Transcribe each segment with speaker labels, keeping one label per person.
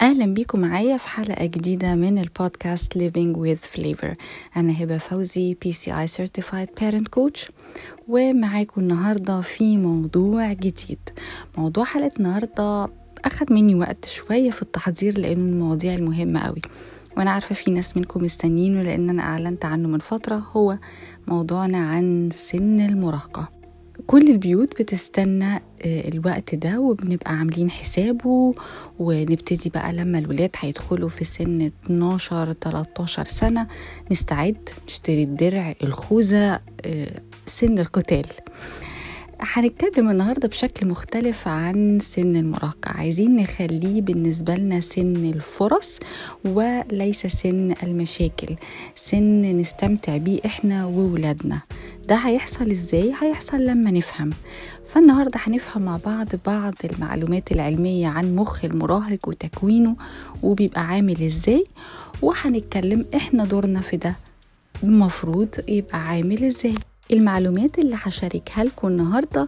Speaker 1: أهلا بيكم معايا في حلقة جديدة من البودكاست Living with Flavor. أنا هبة فوزي PCI Certified Parent Coach ومعاكم النهاردة في موضوع جديد. موضوع حلقة النهاردة أخد مني وقت شوية في التحضير لأنه المواضيع المهمة قوي. وأنا عارفة في ناس منكم مستنينه لأن أنا أعلنت عنه من فترة هو موضوعنا عن سن المراهقة. كل البيوت بتستنى آه، الوقت ده وبنبقى عاملين حسابه ونبتدي بقى لما الولاد هيدخلوا في سن 12 13 سنة نستعد نشتري الدرع الخوذة آه، سن القتال. هنتكلم النهارده بشكل مختلف عن سن المراهقة. عايزين نخليه بالنسبة لنا سن الفرص وليس سن المشاكل. سن نستمتع بيه إحنا وولادنا. ده هيحصل إزاي؟ هيحصل لما نفهم. فالنهاردة هنفهم مع بعض بعض المعلومات العلمية عن مخ المراهق وتكوينه وبيبقى عامل إزاي وهنتكلم إحنا دورنا في ده. المفروض يبقى عامل إزاي؟ المعلومات اللي هشاركها لكم النهارده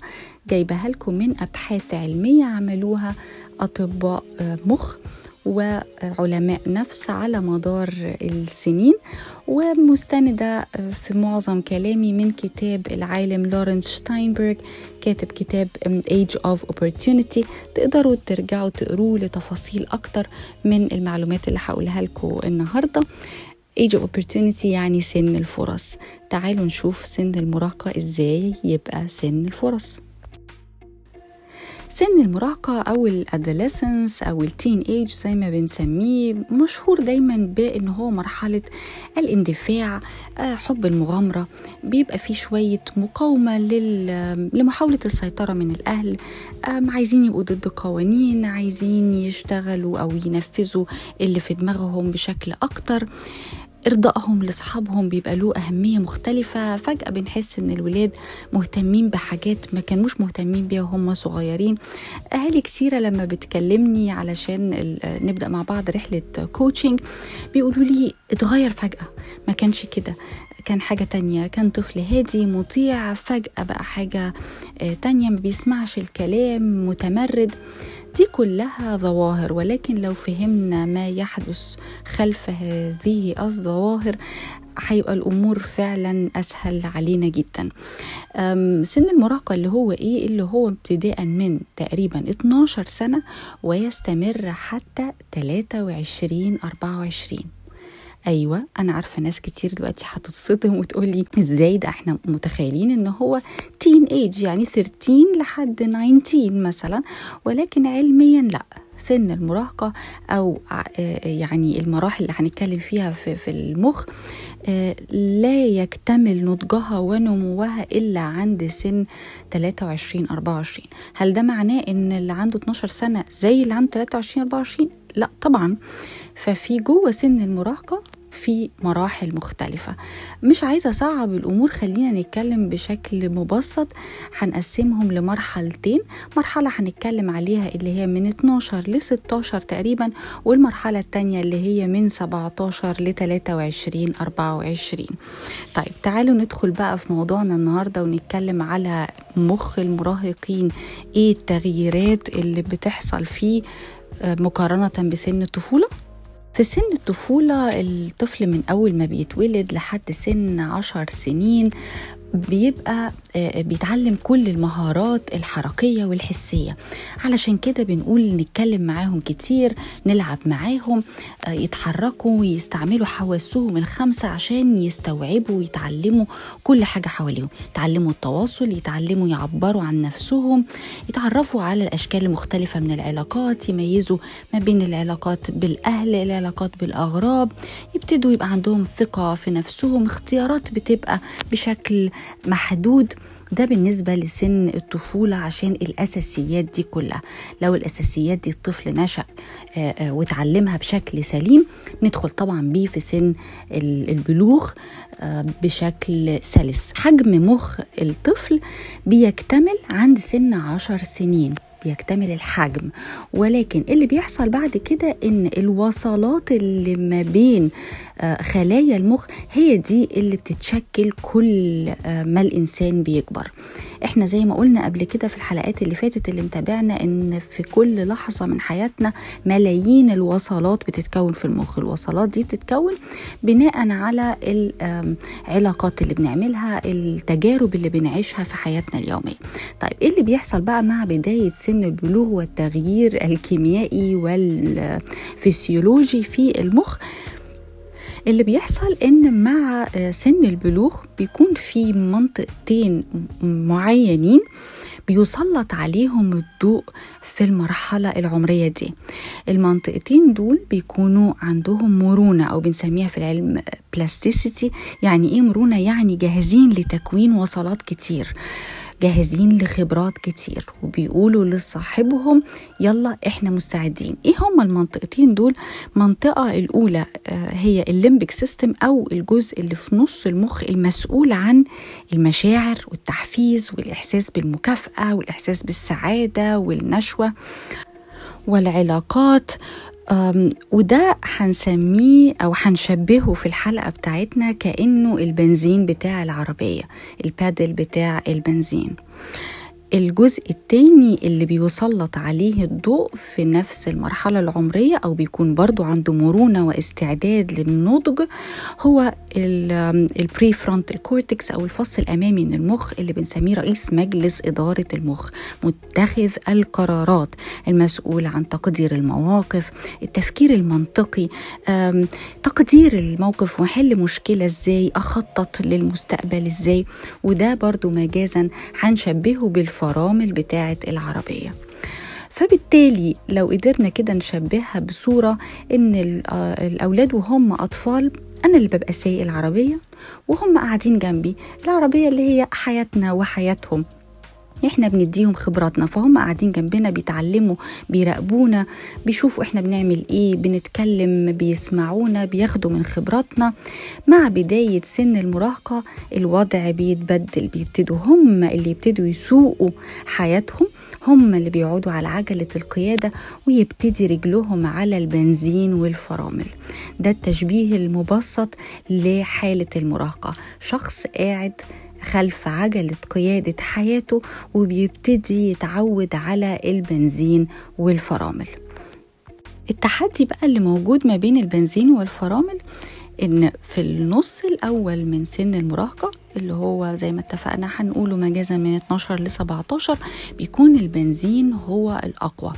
Speaker 1: جايبها لكم من أبحاث علمية عملوها أطباء مخ. وعلماء نفس على مدار السنين ومستندة في معظم كلامي من كتاب العالم لورنس ستاينبرغ كاتب كتاب Age of Opportunity. تقدروا ترجعوا تقروه لتفاصيل أكتر من المعلومات اللي هقولها لكم النهاردة. Age of Opportunity يعني سن الفرص. تعالوا نشوف سن المراهقة إزاي يبقى سن الفرص. سن المراهقة أو ال adolescence أو ال teenage زي ما بنسميه مشهور دايما بأن هو مرحلة الاندفاع آه، حب المغامرة. بيبقى فيه شوية مقاومة لمحاولة السيطرة من الأهل. عايزين يبقوا ضد قوانين عايزين يشتغلوا أو ينفذوا اللي في دماغهم بشكل أكتر. إرضائهم لأصحابهم بيبقى له أهمية مختلفة. فجأة بنحس إن الولاد مهتمين بحاجات ما كانوش مهتمين بيها وهم صغيرين. أهالي كتيرة لما بتكلمني علشان نبدأ مع بعض رحلة كوتشنج بيقولوا لي اتغير فجأة. ما كانش كده. كان حاجة تانية. كان طفل هادي مطيع. فجأة بقى حاجة آه، تانية ما بيسمعش الكلام متمرد. دي كلها ظواهر ولكن لو فهمنا ما يحدث خلف هذه الظواهر هيبقى الأمور فعلا أسهل علينا جدا. سن المراهقة اللي هو إيه؟ اللي هو ابتداء من تقريبا 12 سنة ويستمر حتى 23 24 أيوه. أنا عارفة ناس كتير دلوقتي هتتصدم وتقول لي إزاي ده؟ إحنا متخيلين إن هو تين ايج يعني 13 لحد 19 مثلا ولكن علميا لا. سن المراهقة أو آه، يعني المراحل اللي هنتكلم فيها في, في المخ آه، لا يكتمل نضجها ونموها إلا عند سن 23 24 هل ده معناه إن اللي عنده 12 سنة زي اللي عنده 23 24 لا طبعا. ففي جوه سن المراهقة في مراحل مختلفة. مش عايزة أصعب الأمور خلينا نتكلم بشكل مبسط. هنقسمهم لمرحلتين. مرحلة هنتكلم عليها اللي هي من 12 ل 16 تقريبا والمرحلة التانية اللي هي من 17 ل 23 24 طيب تعالوا ندخل بقى في موضوعنا النهاردة ونتكلم على مخ المراهقين إيه التغييرات اللي بتحصل فيه مقارنة بسن الطفولة؟ في سن الطفولة الطفل من أول ما بيتولد لحد سن عشر سنين بيبقى آه، بيتعلم كل المهارات الحركية والحسية. علشان كده بنقول نتكلم معاهم كتير نلعب معاهم آه، يتحركوا ويستعملوا حواسهم الخمسة عشان يستوعبوا ويتعلموا كل حاجة حواليهم. يتعلموا التواصل يتعلموا يعبروا عن نفسهم يتعرفوا على الأشكال المختلفة من العلاقات يميزوا ما بين العلاقات بالأهل العلاقات بالأغراب. يبتدوا يبقى عندهم ثقة في نفسهم اختيارات بتبقى بشكل محدود. ده بالنسبة لسن الطفولة عشان الأساسيات دي كلها. لو الأساسيات دي الطفل نشأ آه، آه، وتعلمها بشكل سليم ندخل طبعا بيه في سن البلوغ آه، بشكل سلس. حجم مخ الطفل بيكتمل عند سن عشر سنين. بيكتمل الحجم. ولكن اللي بيحصل بعد كده إن الوصلات اللي ما بين آه، خلايا المخ هي دي اللي بتتشكل كل آه، ما الإنسان بيكبر. إحنا زي ما قلنا قبل كده في الحلقات اللي فاتت اللي متابعنا إن في كل لحظة من حياتنا ملايين الوصلات بتتكون في المخ. الوصلات دي بتتكون بناء على العلاقات اللي بنعملها التجارب اللي بنعيشها في حياتنا اليومية. طيب إيه اللي بيحصل بقى مع بداية سن البلوغ والتغيير الكيميائي والفسيولوجي في المخ؟ اللي بيحصل إن مع سن البلوغ بيكون في منطقتين معينين بيسلط عليهم الضوء في المرحلة العمرية دي. المنطقتين دول بيكونوا عندهم مرونة أو بنسميها في العلم plasticity يعني إيه مرونة؟ يعني جاهزين لتكوين وصلات كتير. جاهزين لخبرات كتير وبيقولوا لصاحبهم يلا إحنا مستعدين. إيه هما المنطقتين دول؟ منطقة الأولى هي ال limbic system أو الجزء اللي في نص المخ المسؤول عن المشاعر والتحفيز والإحساس بالمكافأة والإحساس بالسعادة والنشوة والعلاقات. وده هنسميه أو هنشبهه في الحلقة بتاعتنا كأنه البنزين بتاع العربية البادل بتاع البنزين. الجزء التاني اللي بيسلط عليه الضوء في نفس المرحلة العمرية أو بيكون برضو عنده مرونة واستعداد للنضج هو ال prefrontal cortex أو الفص الأمامي من المخ اللي بنسميه رئيس مجلس إدارة المخ متخذ القرارات المسؤول عن تقدير المواقف التفكير المنطقي تقدير الموقف وحل مشكلة إزاي أخطط للمستقبل إزاي وده برضو مجازا هنشبهه بالفرامل بتاعة العربية. فبالتالي لو قدرنا كده نشبهها بصورة إن الأولاد وهم أطفال أنا اللي ببقى سايق العربية وهم قاعدين جنبي العربية اللي هي حياتنا وحياتهم. إحنا بنديهم خبراتنا فهم قاعدين جنبنا بيتعلموا بيراقبونا بيشوفوا إحنا بنعمل إيه بنتكلم بيسمعونا بياخدوا من خبراتنا. مع بداية سن المراهقة الوضع بيتبدل بيبتدوا هم اللي يبتدوا يسوقوا حياتهم هم اللي بيقعدوا على عجلة القيادة ويبتدي رجلهم على البنزين والفرامل. ده التشبيه المبسط لحالة المراهقة. شخص قاعد خلف عجلة قيادة حياته وبيبتدي يتعود على البنزين والفرامل. التحدي بقى اللي موجود ما بين البنزين والفرامل إن في النص الأول من سن المراهقة اللي هو زي ما اتفقنا هنقوله مجازا من 12 ل 17 بيكون البنزين هو الأقوى.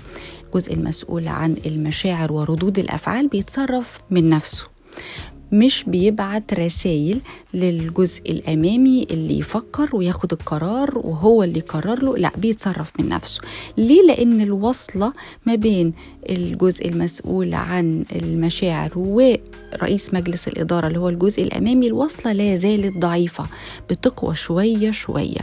Speaker 1: الجزء المسؤول عن المشاعر وردود الأفعال بيتصرف من نفسه. مش بيبعت رسائل للجزء الأمامي اللي يفكر وياخد القرار وهو اللي يقرر له لا بيتصرف من نفسه. ليه؟ لأن الوصلة ما بين الجزء المسؤول عن المشاعر ورئيس مجلس الإدارة اللي هو الجزء الأمامي الوصلة لا زالت ضعيفة بتقوى شوية شوية.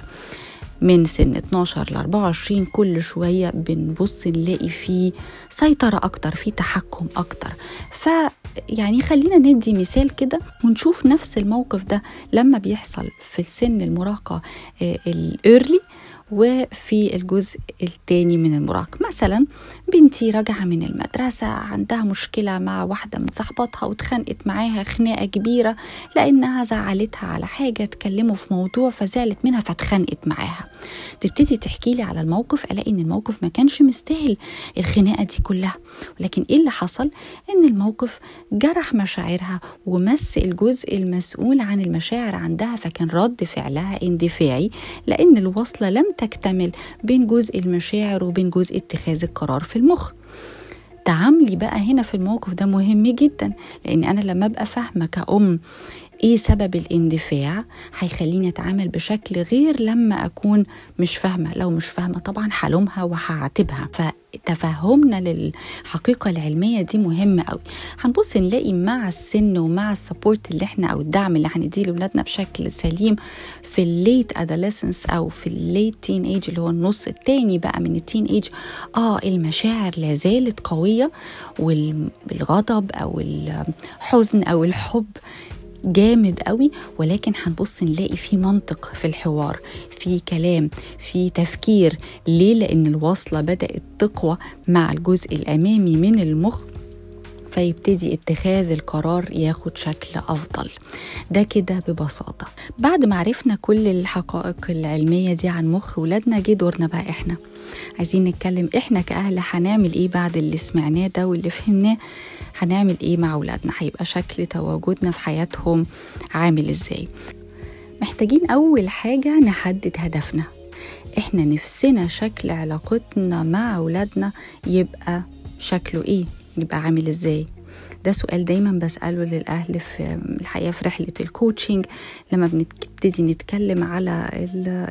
Speaker 1: من سن 12 ل 24 كل شوية بنبص نلاقي فيه سيطرة أكتر في تحكم أكتر. ف يعني خلينا ندي مثال كده ونشوف نفس الموقف ده لما بيحصل في السن المراهقة الايرلي وفي الجزء الثاني من المراهقة. مثلا بنتي راجعة من المدرسة عندها مشكلة مع واحدة من صاحباتها واتخانقت معاها خناقة كبيرة لأنها زعلتها على حاجة اتكلموا في موضوع فزعلت منها فاتخانقت معاها. تبتدي تحكي لي على الموقف ألاقي إن الموقف ما كانش مستاهل الخناقة دي كلها. ولكن إيه اللي حصل؟ إن الموقف جرح مشاعرها ومس الجزء المسؤول عن المشاعر عندها فكان رد فعلها اندفاعي لأن الوصلة لم تكتمل بين جزء المشاعر وبين جزء اتخاذ القرار في المخ. تعاملي بقى هنا في الموقف ده مهم جدا لأن أنا لما أبقى فاهمة كأم إيه سبب الاندفاع؟ هيخليني أتعامل بشكل غير لما أكون مش فاهمة. لو مش فاهمة طبعا هلومها وهعاتبها. فتفهمنا للحقيقة العلمية دي مهمه قوي. هنبص نلاقي مع السن ومع ال support اللي إحنا أو الدعم اللي هنديه لاولادنا بشكل سليم في ال late adolescence أو في ال late teenage اللي هو النص التاني بقى من ال teenage آه المشاعر لا زالت قوية والغضب أو الحزن أو الحب جامد قوي ولكن هنبص نلاقي في منطق في الحوار في كلام في تفكير. ليه؟ لأن الوصلة بدأت تقوى مع الجزء الأمامي من المخ فيبتدي اتخاذ القرار ياخد شكل أفضل. ده كده ببساطة. بعد ما عرفنا كل الحقائق العلمية دي عن مخ ولادنا جه دورنا بقى إحنا. عايزين نتكلم إحنا كأهل هنعمل إيه بعد اللي سمعناه ده واللي فهمناه؟ هنعمل إيه مع ولادنا؟ هيبقى شكل تواجدنا في حياتهم عامل إزاي؟ محتاجين أول حاجة نحدد هدفنا. إحنا نفسنا شكل علاقتنا مع أولادنا يبقى شكله إيه؟ يبقى عامل إزاي. ده سؤال دايما بسأله للأهل في الحقيقة في رحلة الكوتشنج لما بنبتدي نتكلم على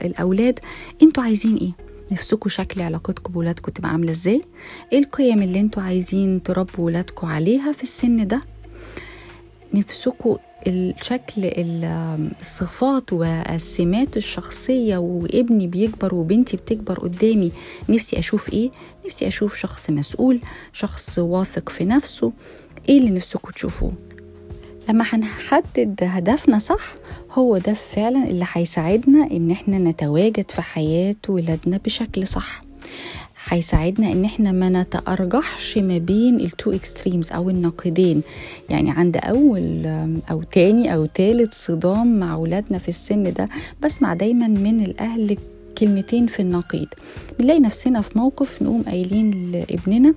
Speaker 1: الأولاد أنتوا عايزين إيه؟ نفسكم شكل علاقتكم بولادكم تبقى عاملة إزاي؟ إيه القيم اللي أنتوا عايزين تربوا ولادكم عليها في السن ده؟ نفسكم الشكل الصفات والسمات الشخصية وابني بيكبر وبنتي بتكبر قدامي نفسي أشوف إيه؟ نفسي أشوف شخص مسؤول شخص واثق في نفسه إيه اللي نفسكم تشوفوه؟ لما هنحدد هدفنا صح هو ده فعلا اللي هيساعدنا إن إحنا نتواجد في حياة ولادنا بشكل صح هيساعدنا إن إحنا ما نتأرجحش ما بين ال two extremes أو النقيضين يعني عند أول أو تاني أو تالت صدام مع أولادنا في السن ده بسمع دايما من الأهل كلمتين في النقيض بنلاقي نفسنا في موقف نقوم قايلين لابننا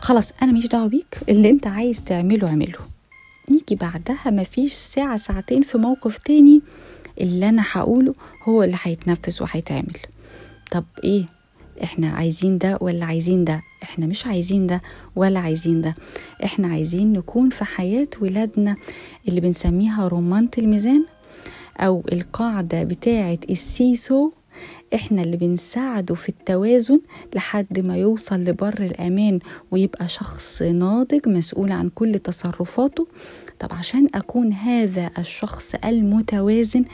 Speaker 1: خلاص أنا ماليش دعوة بيك اللي أنت عايز تعمله اعمله. نيجي بعدها مفيش ساعة ساعتين في موقف تاني اللي أنا هقوله هو اللي هيتنفذ وهيتعمل. طب إيه؟ إحنا عايزين ده ولا عايزين ده؟ إحنا مش عايزين ده ولا عايزين ده. إحنا عايزين نكون في حياة ولادنا اللي بنسميها رمانة الميزان أو القاعدة بتاعة السيسو. إحنا اللي بنساعده في التوازن لحد ما يوصل لبر الأمان ويبقى شخص ناضج مسؤول عن كل تصرفاته. طب عشان أكون هذا الشخص المتوازن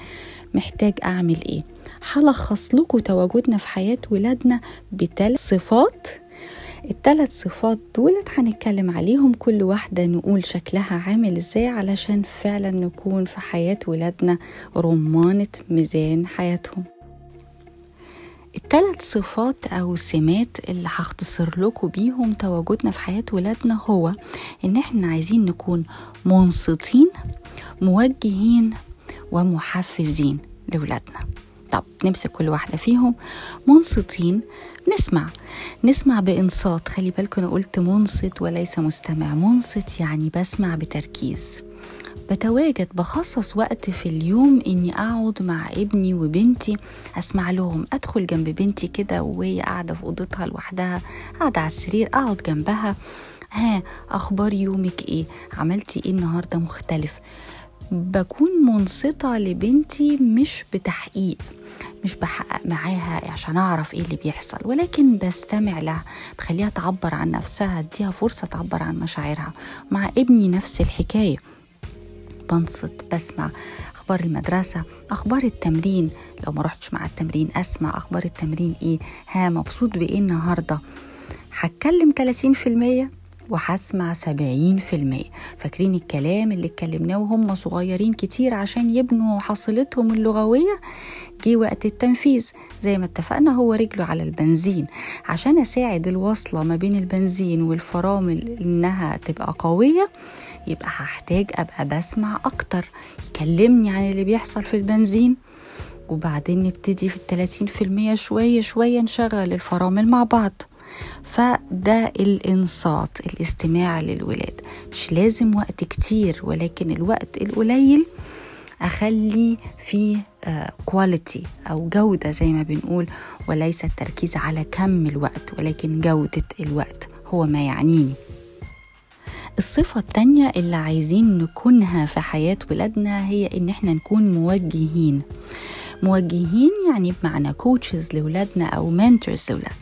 Speaker 1: محتاج أعمل إيه؟ هلخص لكم تواجدنا في حياة ولادنا بثلاث صفات. الثلاث صفات دولت هنتكلم عليهم كل واحدة نقول شكلها عامل إزاي علشان فعلا نكون في حياة ولادنا رمانة ميزان حياتهم. الثلاث صفات أو سمات اللي هختصر لكم بيهم تواجدنا في حياة ولادنا هو إن إحنا عايزين نكون منصتين موجهين ومحفزين لولادنا. طب نمسك كل واحدة فيهم. منصتين نسمع. نسمع بإنصات. خلي بالكم أنا قلت منصت وليس مستمع. منصت يعني بسمع بتركيز. بتواجد بخصص وقت في اليوم إني أقعد مع ابني وبنتي أسمع لهم أدخل جنب بنتي كده وهي قاعدة في أوضتها لوحدها قاعدة على السرير أقعد جنبها. ها أخبار يومك إيه؟ عملتي إيه النهارده مختلف؟ بكون منصتة لبنتي مش بتحقيق مش بحقق معاها عشان أعرف إيه اللي بيحصل ولكن بستمع لها بخليها تعبر عن نفسها أديها فرصة تعبر عن مشاعرها. مع ابني نفس الحكاية. بنصت بسمع أخبار المدرسة أخبار التمرين. لو ما رحتش مع التمرين أسمع أخبار التمرين إيه؟ ها مبسوط بإيه النهارده؟ هتكلم 30% وهسمع 70% فاكرين الكلام اللي اتكلمناه وهم صغيرين كتير عشان يبنوا حصيلتهم اللغوية؟ جه وقت التنفيذ زي ما اتفقنا هو رجله على البنزين. عشان أساعد الوصلة ما بين البنزين والفرامل إنها تبقى قوية يبقى هحتاج أبقى بسمع أكتر. يكلمني عن اللي بيحصل في البنزين وبعدين نبتدي في التلاتين في المية شوية شوية نشغل الفرامل مع بعض. فده الإنصات الاستماع للولاد. مش لازم وقت كتير ولكن الوقت القليل أخلي فيه كواليتي أو جودة زي ما بنقول وليس التركيز على كم الوقت ولكن جودة الوقت هو ما يعنيني. الصفة التانية اللي عايزين نكونها في حياة ولادنا هي إن إحنا نكون موجهين. موجهين يعني بمعنى كوتشز لولادنا أو منتورز لولادنا.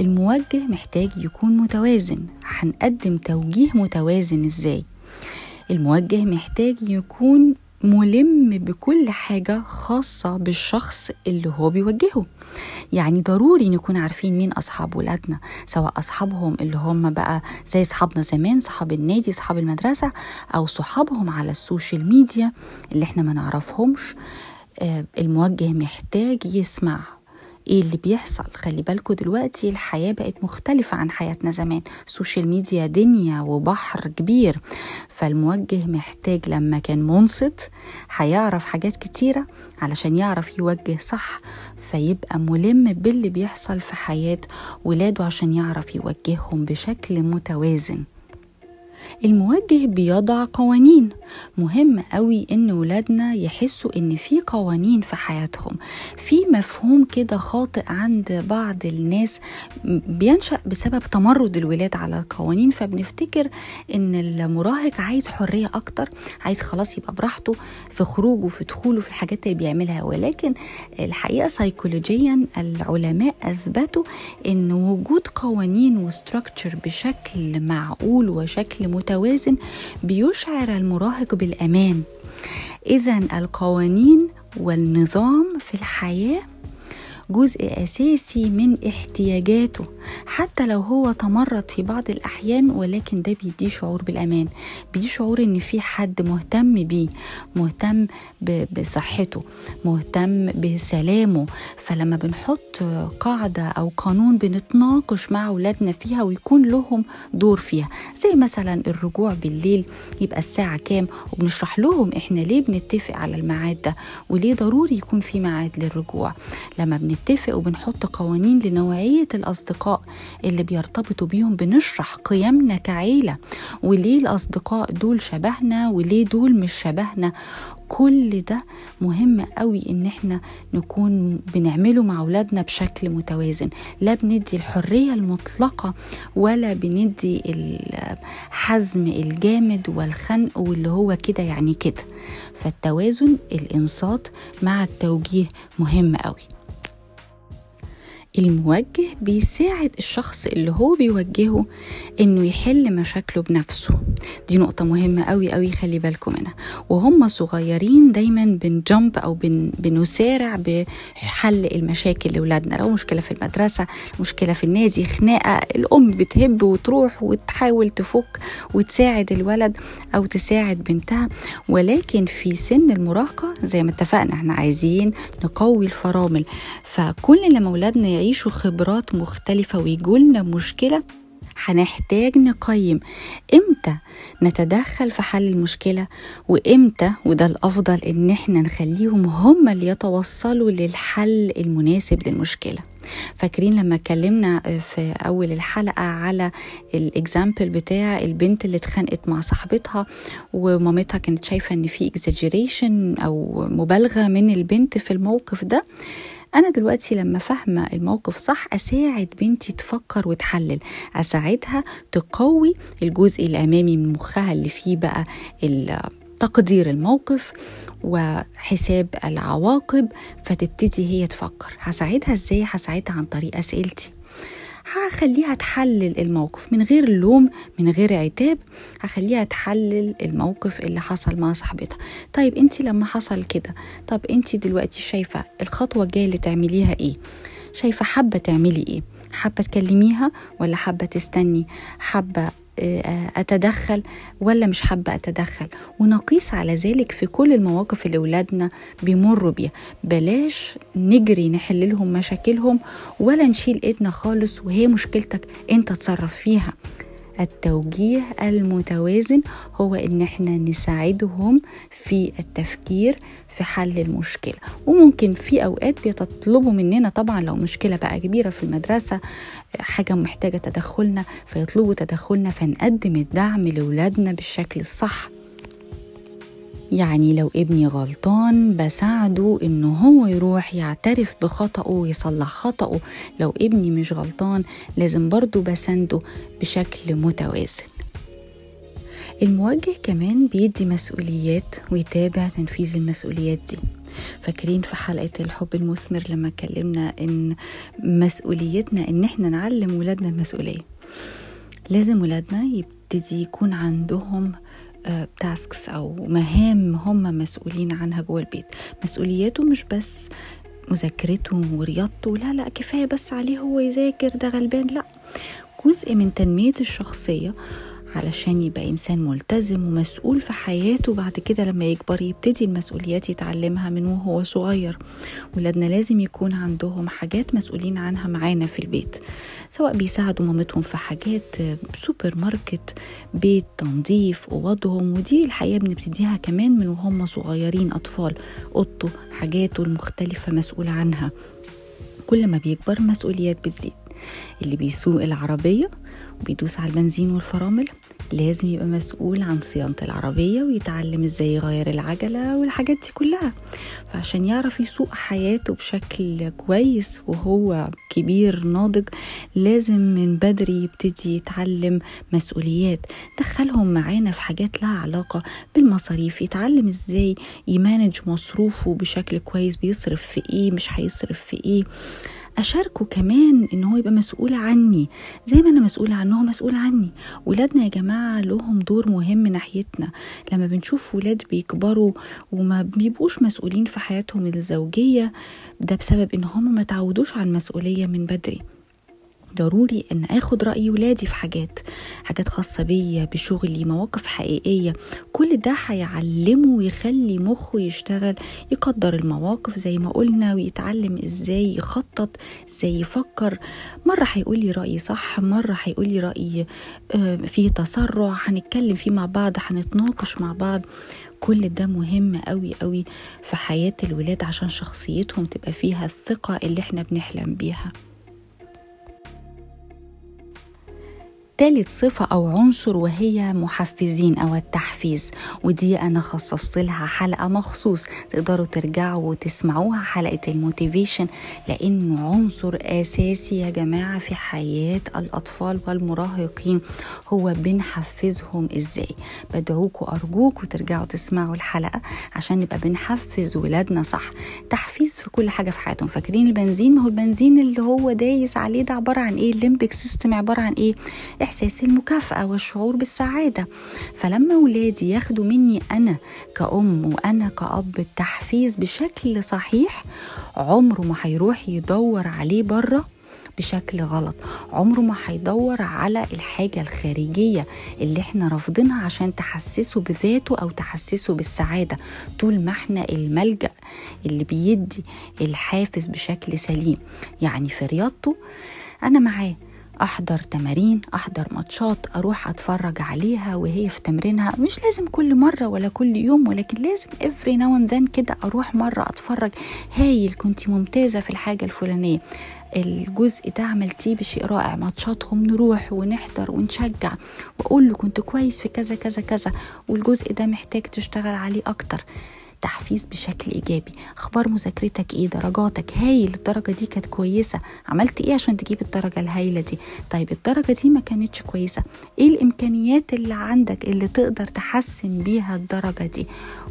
Speaker 1: الموجه محتاج يكون متوازن. هنقدم توجيه متوازن إزاي؟ الموجه محتاج يكون ملم بكل حاجة خاصة بالشخص اللي هو بيوجهه. يعني ضروري نكون عارفين مين أصحاب ولادنا سواء أصحابهم اللي هم بقى زي أصحابنا زمان صحاب النادي أصحاب المدرسة أو صحابهم على ال social media اللي إحنا ما نعرفهمش. الموجه محتاج يسمع. إيه اللي بيحصل؟ خلي بالكوا دلوقتي الحياة بقت مختلفة عن حياتنا زمان. ال social media دنيا وبحر كبير. فالموجه محتاج لما كان منصت هيعرف حاجات كتيرة علشان يعرف يوجه صح فيبقى ملم باللي بيحصل في حياة ولاده عشان يعرف يوجههم بشكل متوازن. الموجه بيضع قوانين. مهم قوي إن ولادنا يحسوا إن في قوانين في حياتهم. في مفهوم كده خاطئ عند بعض الناس بينشأ بسبب تمرد الولاد على القوانين فبنفتكر إن المراهق عايز حرية أكتر عايز خلاص يبقى براحته في خروجه في دخوله في الحاجات اللي بيعملها. ولكن الحقيقة سيكولوجيا العلماء أثبتوا إن وجود قوانين وستراكتشر بشكل معقول وشكل متوازن بيشعر المراهق بالأمان. اذا القوانين والنظام في الحياة جزء أساسي من احتياجاته حتى لو هو تمرد في بعض الأحيان ولكن ده بيديه شعور بالأمان بيديه شعور إن في حد مهتم بيه مهتم بصحته مهتم بسلامه. فلما بنحط قاعدة أو قانون بنتناقش مع أولادنا فيها ويكون لهم دور فيها زي مثلا الرجوع بالليل يبقى الساعة كام؟ وبنشرح لهم إحنا ليه بنتفق على الميعاد ده وليه ضروري يكون في ميعاد للرجوع. لما بنتفق وبنحط قوانين لنوعية الأصدقاء اللي بيرتبطوا بيهم بنشرح قيمنا كعيلة. وليه الأصدقاء دول شبهنا؟ وليه دول مش شبهنا؟ كل ده مهم قوي إن إحنا نكون بنعمله مع أولادنا بشكل متوازن. لا بندي الحرية المطلقة ولا بندي الحزم الجامد والخنق واللي هو كده يعني كده. فالتوازن الإنصات مع التوجيه مهم قوي. الموجه بيساعد الشخص اللي هو بيوجهه إنه يحل مشاكله بنفسه. دي نقطة مهمة قوي قوي خلي بالكم منها. وهم صغيرين دايما بنجمب أو بن بنسارع بحل المشاكل لأولادنا. لو مشكلة في المدرسة مشكلة في النادي خناقة الأم بتهب وتروح وتحاول تفك وتساعد الولد أو تساعد بنتها. ولكن في سن المراهقة زي ما اتفقنا إحنا عايزين نقوي الفرامل. فكل لما أولادنا يعيشوا خبرات مختلفة ويجولنا مشكلة هنحتاج نقيم. إمتى نتدخل في حل المشكلة؟ وإمتى وده الأفضل إن إحنا نخليهم هم اللي يتوصلوا للحل المناسب للمشكلة. فاكرين لما اتكلمنا في أول الحلقة على ال example بتاع البنت اللي اتخانقت مع صاحبتها ومامتها كانت شايفة إن في exaggeration أو مبالغة من البنت في الموقف ده؟ أنا دلوقتي لما فاهمة الموقف صح أساعد بنتي تفكر وتحلل. أساعدها تقوي الجزء الأمامي من مخها اللي فيه بقى تقدير الموقف وحساب العواقب فتبتدي هي تفكر. هساعدها إزاي؟ هساعدها عن طريق أسئلتي. هخليها تحلل الموقف. من غير لوم من غير عتاب هخليها تحلل الموقف اللي حصل مع صاحبتها. طيب انت لما حصل كده طب انت دلوقتي شايفة الخطوة الجاية اللي تعمليها إيه؟ شايفة حابة تعملي إيه؟ حابة تكلميها ولا حابة تستني؟ حابة أتدخل ولا مش حابة أتدخل. ونقيس على ذلك في كل المواقف اللي اولادنا بيمروا بيها. بلاش نجري نحل لهم مشاكلهم ولا نشيل إيدنا خالص وهي مشكلتك أنت تصرف فيها. التوجيه المتوازن هو إن إحنا نساعدهم في التفكير في حل المشكلة. وممكن في أوقات بيتطلبوا مننا طبعا لو مشكلة بقى كبيرة في المدرسة حاجة محتاجة تدخلنا فيطلبوا تدخلنا فنقدم الدعم لأولادنا بالشكل الصح. يعني لو ابني غلطان بساعده إنه هو يروح يعترف بخطأه ويصلح خطأه. لو ابني مش غلطان لازم برضه بسنده بشكل متوازن. الموجه كمان بيدي مسؤوليات ويتابع تنفيذ المسؤوليات دي. فاكرين في حلقة الحب المثمر لما اتكلمنا إن مسؤوليتنا إن إحنا نعلم ولادنا المسؤولية. لازم ولادنا يبتدي يكون عندهم تاسكس أو مهام هم مسؤولين عنها جوه البيت. مسؤولياته مش بس مذاكرته ورياضته لا لا كفاية بس عليه هو يذاكر ده غلبان لا. جزء من تنمية الشخصية علشان يبقى إنسان ملتزم ومسؤول في حياته بعد كده لما يكبر يبتدي المسؤوليات يتعلمها من وهو صغير. ولادنا لازم يكون عندهم حاجات مسؤولين عنها معانا في البيت. سواء بيساعدوا مامتهم في حاجات سوبر ماركت بيت تنظيف أوضهم ودي الحقيقة بنبتديها كمان من وهم صغيرين أطفال أوضته حاجاته المختلفة مسؤول عنها. كل ما بيكبر المسؤوليات بتزيد. اللي بيسوق العربية وبيدوس على البنزين والفرامل لازم يبقى مسؤول عن صيانة العربية ويتعلم إزاي يغير العجلة والحاجات دي كلها. فعشان يعرف يسوق حياته بشكل كويس وهو كبير ناضج لازم من بدري يبتدي يتعلم مسؤوليات. دخلهم معانا في حاجات لها علاقة بالمصاريف يتعلم إزاي يمانج مصروفه بشكل كويس بيصرف في إيه مش هيصرف في إيه. أشاركه كمان إن هو يبقى مسؤول عني زي ما أنا مسؤولة عنه هو مسؤول عني. ولادنا يا جماعة لهم دور مهم ناحيتنا. لما بنشوف ولاد بيكبروا وما بيبقوش مسؤولين في حياتهم الزوجية ده بسبب إن هم ما تعودوش على المسؤولية من بدري. ضروري أن آخد رأي ولادي في حاجات حاجات خاصة بيا بشغلي مواقف حقيقية. كل ده هيعلمه ويخلي مخه يشتغل يقدر المواقف زي ما قلنا ويتعلم إزاي يخطط إزاي يفكر. مرة هيقول لي رأي صح مرة هيقول لي رأي فيه تسرع هنتكلم فيه مع بعض هنتناقش مع بعض. كل ده مهم قوي قوي في حياة الولاد عشان شخصيتهم تبقى فيها الثقة اللي إحنا بنحلم بيها. تالت صفة أو عنصر وهي محفزين أو التحفيز. ودي أنا خصصت لها حلقة مخصوص تقدروا ترجعوا وتسمعوها حلقة الموتيفيشن لأنه عنصر أساسي يا جماعة في حياة الأطفال والمراهقين. هو بنحفزهم إزاي؟ بدعوكوا أرجوكوا ترجعوا تسمعوا الحلقة عشان نبقى بنحفز ولادنا صح. تحفيز في كل حاجة في حياتهم. فاكرين البنزين؟ ما هو البنزين اللي هو دايس عليه ده عبارة عن إيه؟ ال limbic system عبارة عن إيه؟ إحساس المكافأة والشعور بالسعادة. فلما ولادي ياخدوا مني أنا كأم وأنا كأب التحفيز بشكل صحيح عمره ما هيروح يدور عليه بره بشكل غلط. عمره ما هيدور على الحاجة الخارجية اللي إحنا رافضينها عشان تحسسه بذاته أو تحسسه بالسعادة. طول ما إحنا الملجأ اللي بيدي الحافز بشكل سليم. يعني في رياضته أنا معاه. أحضر تمارين أحضر ماتشات أروح أتفرج عليها وهي في تمرينها. مش لازم كل مرة ولا كل يوم ولكن لازم افري ناو ذن كده أروح مرة أتفرج. هايل كنت ممتازة في الحاجة الفلانية. الجزء ده عملتيه بشيء رائع. ماتشاتهم نروح ونحضر ونشجع. واقول له كنت كويس في كذا كذا كذا. والجزء ده محتاج تشتغل عليه أكتر. تحفيز بشكل إيجابي. أخبار مذاكرتك إيه؟ درجاتك هايل؟ الدرجة دي كانت كويسة. عملت إيه عشان تجيب الدرجة الهايلة دي؟ طيب الدرجة دي ما كانتش كويسة. إيه الإمكانيات اللي عندك اللي تقدر تحسن بيها الدرجة دي؟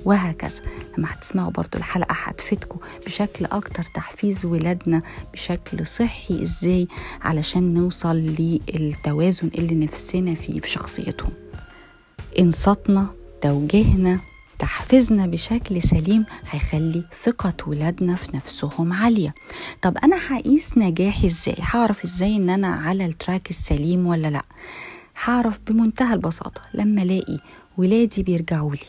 Speaker 1: وهكذا. لما هتسمعوا برضو الحلقة هتفيدكم بشكل أكتر تحفيز ولادنا بشكل صحي. إزاي؟ علشان نوصل للتوازن اللي نفسنا فيه في شخصيتهم. انصتنا توجيهنا تحفيزنا بشكل سليم هيخلي ثقة ولادنا في نفسهم عالية. طب أنا هقيس نجاحي إزاي؟ هعرف إزاي إن أنا على التراك السليم ولا لأ؟ هعرف بمنتهى البساطة. لما ألاقي ولادي بيرجعوا لي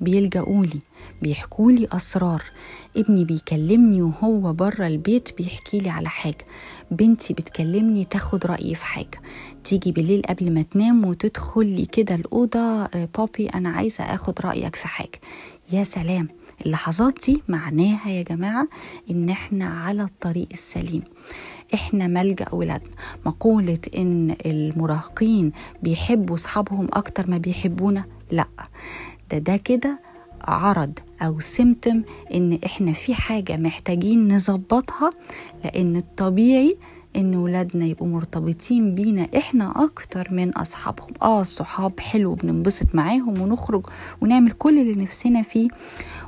Speaker 1: بيلجأوا لي بيحكوا لي أسرار ابني بيكلمني وهو بره البيت بيحكي لي على حاجة. بنتي بتكلمني تاخد رأيي في حاجة. تيجي بالليل قبل ما تنام وتدخل لي كده الأوضة بابي أنا عايزة أخد رأيك في حاجة. يا سلام! اللحظات دي معناها يا جماعة إن إحنا على الطريق السليم. إحنا ملجأ ولادنا. مقولة إن المراهقين بيحبوا أصحابهم أكتر ما بيحبونا؟ لأ. ده ده كده عرض أو symptom إن إحنا في حاجة محتاجين نظبطها لأن الطبيعي إن ولادنا يبقوا مرتبطين بينا إحنا أكتر من أصحابهم. آه الصحاب حلو بننبسط معاهم ونخرج ونعمل كل اللي نفسنا فيه.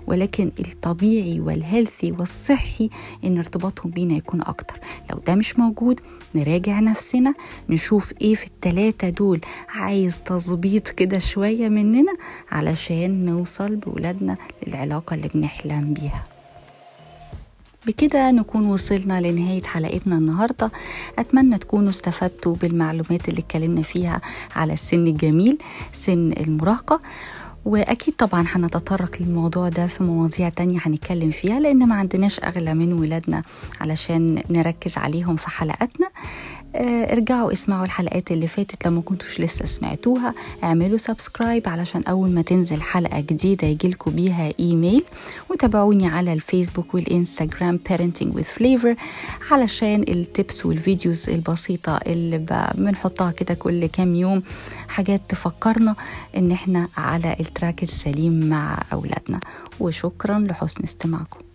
Speaker 1: ولكن الطبيعي وال healthy والصحي إن ارتباطهم بينا يكون أكتر. لو ده مش موجود نراجع نفسنا نشوف إيه في التلاتة دول عايز تظبيط كده شوية مننا علشان نوصل بولادنا للعلاقة اللي بنحلم بيها. بكده نكون وصلنا لنهاية حلقتنا النهاردة. أتمنى تكونوا استفدتوا بالمعلومات اللي اتكلمنا فيها على السن الجميل سن المراهقة. وأكيد طبعا هنتطرق للموضوع ده في مواضيع تانية هنتكلم فيها لأن ما عندناش أغلى من ولادنا علشان نركز عليهم في حلقاتنا. ارجعوا اسمعوا الحلقات اللي فاتت. لو ما كنتوش لسه سمعتوها اعملوا subscribe علشان أول ما تنزل حلقة جديدة يجيلكوا بيها ايميل وتابعوني على الفيسبوك والإنستجرام parenting with flavor علشان ال tips وال videos البسيطة اللي بنحطها كده كل كام يوم. حاجات تفكرنا إن إحنا على ال track السليم مع أولادنا. وشكرا لحسن استماعكم.